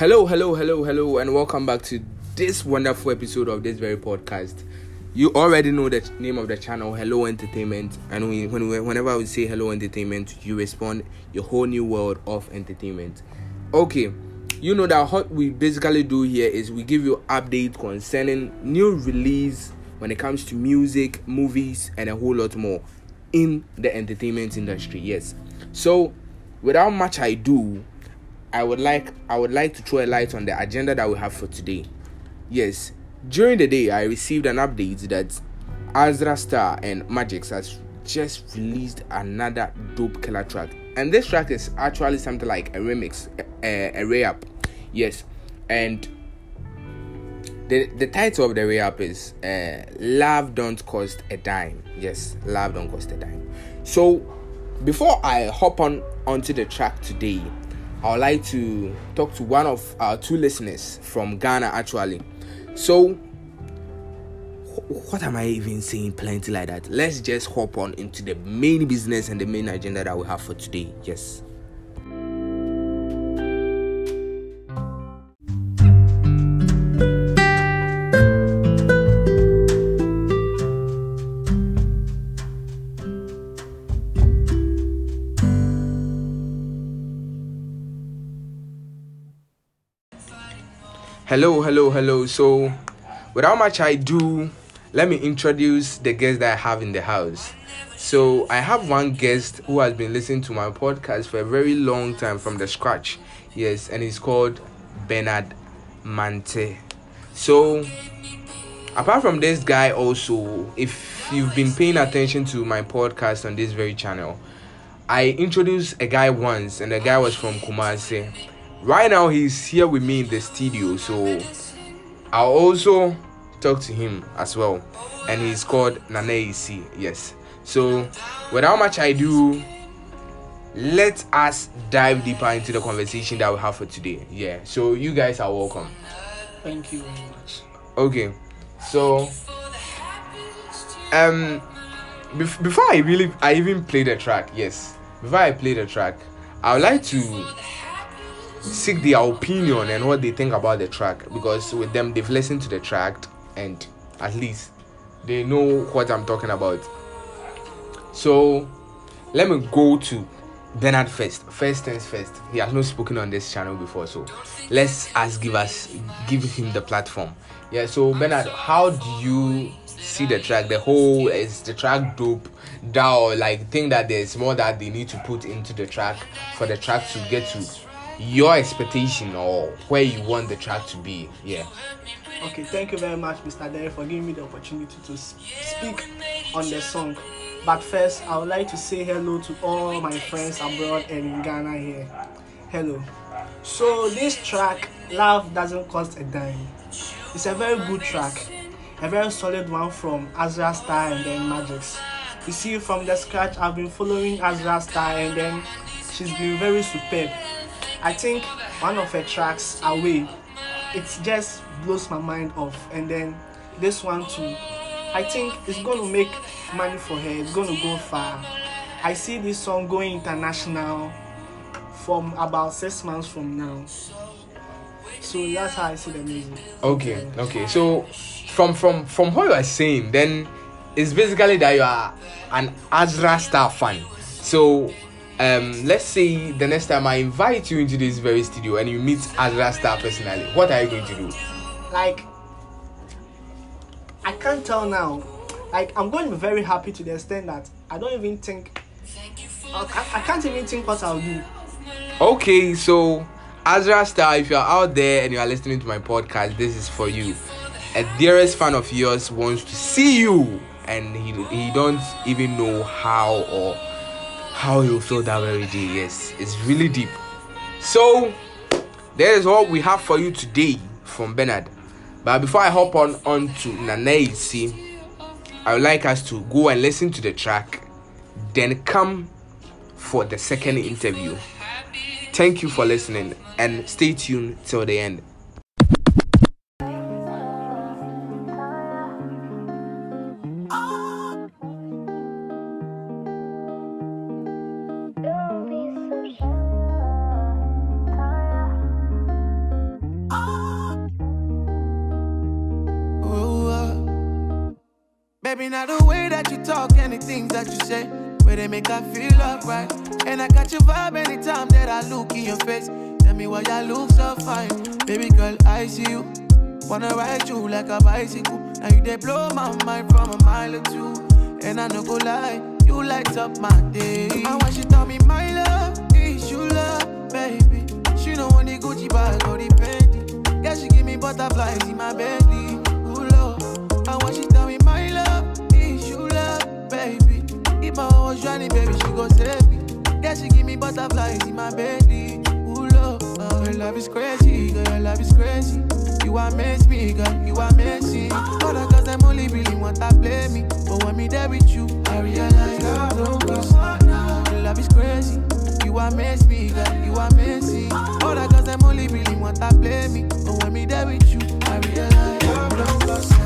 Hello, hello, hello, hello, and welcome back to this wonderful episode of this very podcast. You already know the name of the channel, Hello Entertainment, and we, when we, whenever we say Hello Entertainment, you respond your whole new world of entertainment. Okay, you know that what we basically do here is we give you updates concerning new release when it comes to music, movies, and a whole lot more in the entertainment industry. Yes, so without much ado, I would like I would like to throw a light on the agenda that we have for today. Yes, during the day I received an update that Azra Star and Magix has just released another dope killer track, and this track is actually something like a remix, a, a, a re-up. Yes, and the the title of the re-up is uh, "Love Don't Cost a Dime." Yes, "Love Don't Cost a Dime." So, before I hop on onto the track today, I would like to talk to one of our two listeners from Ghana actually. So, what am I even saying? Plenty like that. Let's just hop on into the main business and the main agenda that we have for today. Yes. Hello, hello, hello. So, without much ado, let me introduce the guest that I have in the house. So, I have one guest who has been listening to my podcast for a very long time from the scratch. Yes, and he's called Bernard Mante. So, apart from this guy, also, if you've been paying attention to my podcast on this very channel, I introduced a guy once, and the guy was from Kumasi right now he's here with me in the studio so i'll also talk to him as well. And he's called nanaisi yes. So without much ado let us dive deeper into the conversation that we have for today. Yeah so you guys are welcome. Thank you very much. okay so um bef- before i really i even play the track yes. Before i play the track i would like to seek their opinion and what they think about the track because with them they've listened to the track and at least they know what I'm talking about. So let me go to Bernard first. First things first. He has not spoken on this channel before, so let's ask give us give him the platform. Yeah, so Bernard, how do you see the track? The whole is the track dope that like think that there's more that they need to put into the track for the track to get to your expectation or where you want the track to be. Yeah. Okay, thank you very much, Mr. Derry, for giving me the opportunity to speak on the song. But first, I would like to say hello to all my friends abroad and in Ghana here. Hello. So, this track, Love Doesn't Cost a Dime, it's a very good track, a very solid one from Azra Star and then Magix. You see, from the scratch, I've been following Azra Star and then she's been very superb. I think one of her tracks, Away, it just blows my mind off. And then this one too, I think it's going to make money for her. It's going to go far. I see this song going international from about six months from now. So that's how I see the music. Okay. Okay. So from from from what you are saying, then it's basically that you are an Azra Star fan. So um let's say the next time I invite you into this very studio and you meet Azra Star personally, what are you going to do? Like, I can't tell now. Like, I'm going to be very happy to the extent that I don't even think. I, I- I can't even think what I'll do. Okay, so Azra Star, if you're out there and you are listening to my podcast, this is for you. A dearest fan of yours wants to see you, and he he don't even know how or how he'll feel that very day. Yes, it's really deep. So that is all we have for you today from Bernard. But before I hop on on to Nanaisi, I would like us to go and listen to the track, then come for the second interview. Thank you for listening and stay tuned till the end. Baby, now the way that you talk and the things that you say, where they make I feel alright. And I got your vibe anytime that I look in your face. Tell me why you look so fine. Baby girl, I see you. Wanna ride you like a bicycle. Now you they blow my mind from a mile or two. And I no go lie, you light up my day. And when she tell me my love, is you love, baby. She know want the Gucci bag or the Fendi. Yeah, she give me butterflies in my belly. If I was drowning, baby, she go save me. Yeah, she give me butterflies in my belly. Ooh, Lord. Oh, your love is crazy, girl, your love is crazy. You amaze me, girl, you amazing. Other girls, them only really want to play me. But when me there with you, I realize love. Your love is crazy. You amaze me, girl, you amazing. Other girls, them only really want to play me. But when me there with you, I realize love don't cost.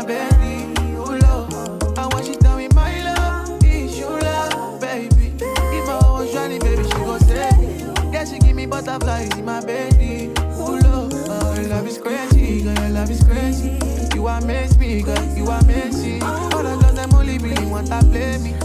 My belly. Oh Lord. And when she tell me my love, is you love, baby. If I was drowning, baby, she go save me. Yeah, she give me butterflies in my belly. Oh Lord. Oh, your love is crazy, girl, your love is crazy. You amaze me, girl, you amazing. Other girls, them only really want to play me. Me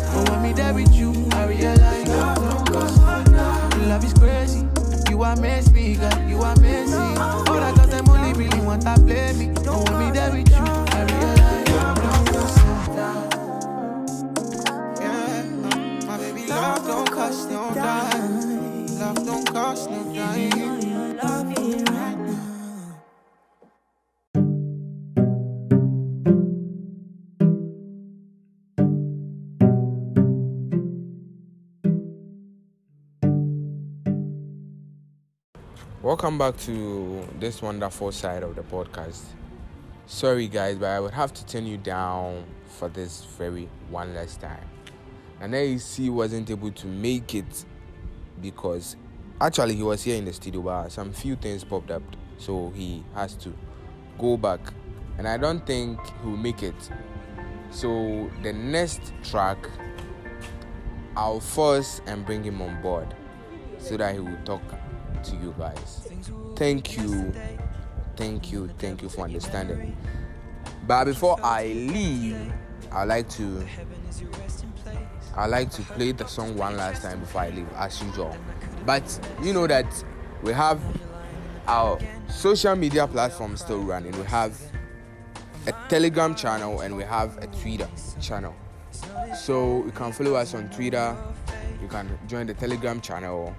Welcome back to this wonderful side of the podcast. Sorry, guys, but I would have to turn you down for this very one last time. And AEC wasn't able to make it because actually he was here in the studio, but some few things popped up, so he has to go back. And I don't think he will make it. So the next track, I'll force and bring him on board so that he will talk to you guys. Thank you, thank you, thank you for understanding. But before I leave, I like to I like to play the song one last time before I leave, as usual. But you know that we have our social media platform still running. We have a Telegram channel and we have a Twitter channel. So you can follow us on Twitter. You can join the Telegram channel,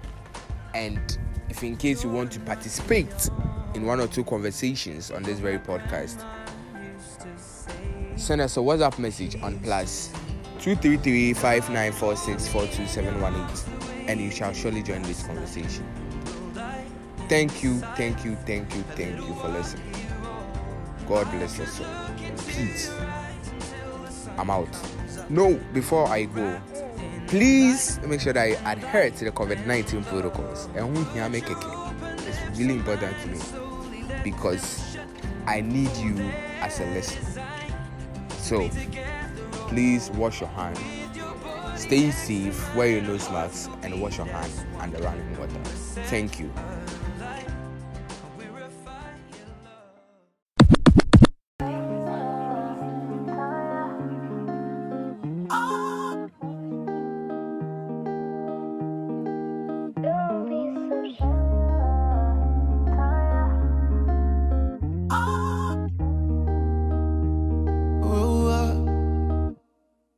and if in case you want to participate in one or two conversations on this very podcast, send us a WhatsApp message on plus two three three five nine four six four two seven one eight, and you shall surely join this conversation. Thank you, thank you, thank you, thank you for listening. God bless us all. Peace. I'm out. No, before I go, please make sure that you adhere to the COVID 19 protocols. It's really important to me because I need you as a listener. So, please wash your hands. Stay safe, wear your nose mask, and wash your hands under running water. Thank you.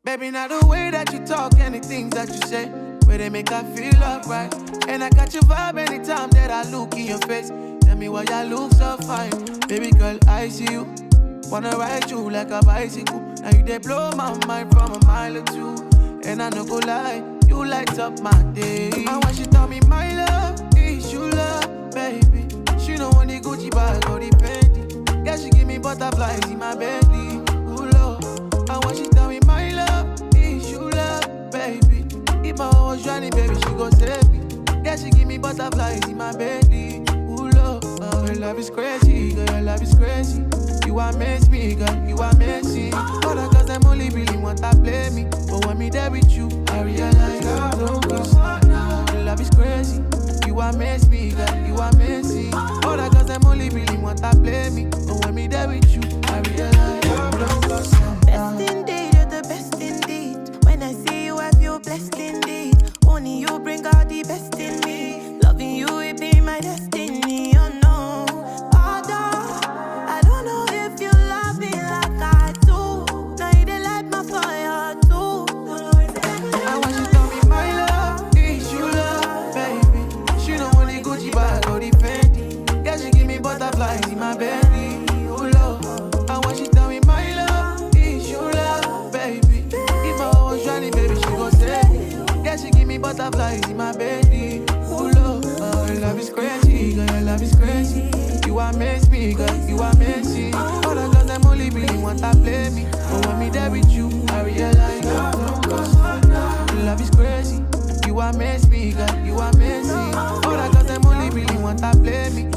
Baby, now the way that you talk and the things that you say, where they make I feel alright. And I got your vibe anytime that I look in your face. Tell me why you look so fine. Baby girl, I see you. Wanna ride you like a bicycle. Now you they blow my mind from a mile or two. And I no go lie, you light up my day. And when she tell me my love, is you love, baby. She know want the Gucci bag or the Fendi. Yeah, she give me butterflies in my belly. Ooh, Lord. And when she tell my love is baby. I was drowning, baby, she go save me. Yeah, she give me butterflies in my belly. Ooh, love, oh, your love is crazy, girl, your love is crazy. You amaze me, girl, you amazing. All the girls, them only really want to play me. But when me there with you, I realize I'm no good. Your love is crazy. You amaze me, girl, you amazing. All the girls, them only really want to play me. But when me there with you, I realize I'm no good. Best indeed, you're the best indeed. When I see blessed indeed. Only you bring out the best in me. Loving you, it be my destiny. Oh no, Although I don't know if you love me like I do. Now you light my fire too. I want you to me my love is you love, baby. She don't want the Gucci bag or the Fendi. Yeah, she give me butterflies in my belly. Me butterflies in my baby. Oh love, oh, your love is crazy, girl, your love is crazy. You amaze me, girl, you amazing. All the girls them only really want to play me, but when me there with you, I realize. Your love is crazy. You amaze me, girl. You amazing. All the girls them only really want to play me.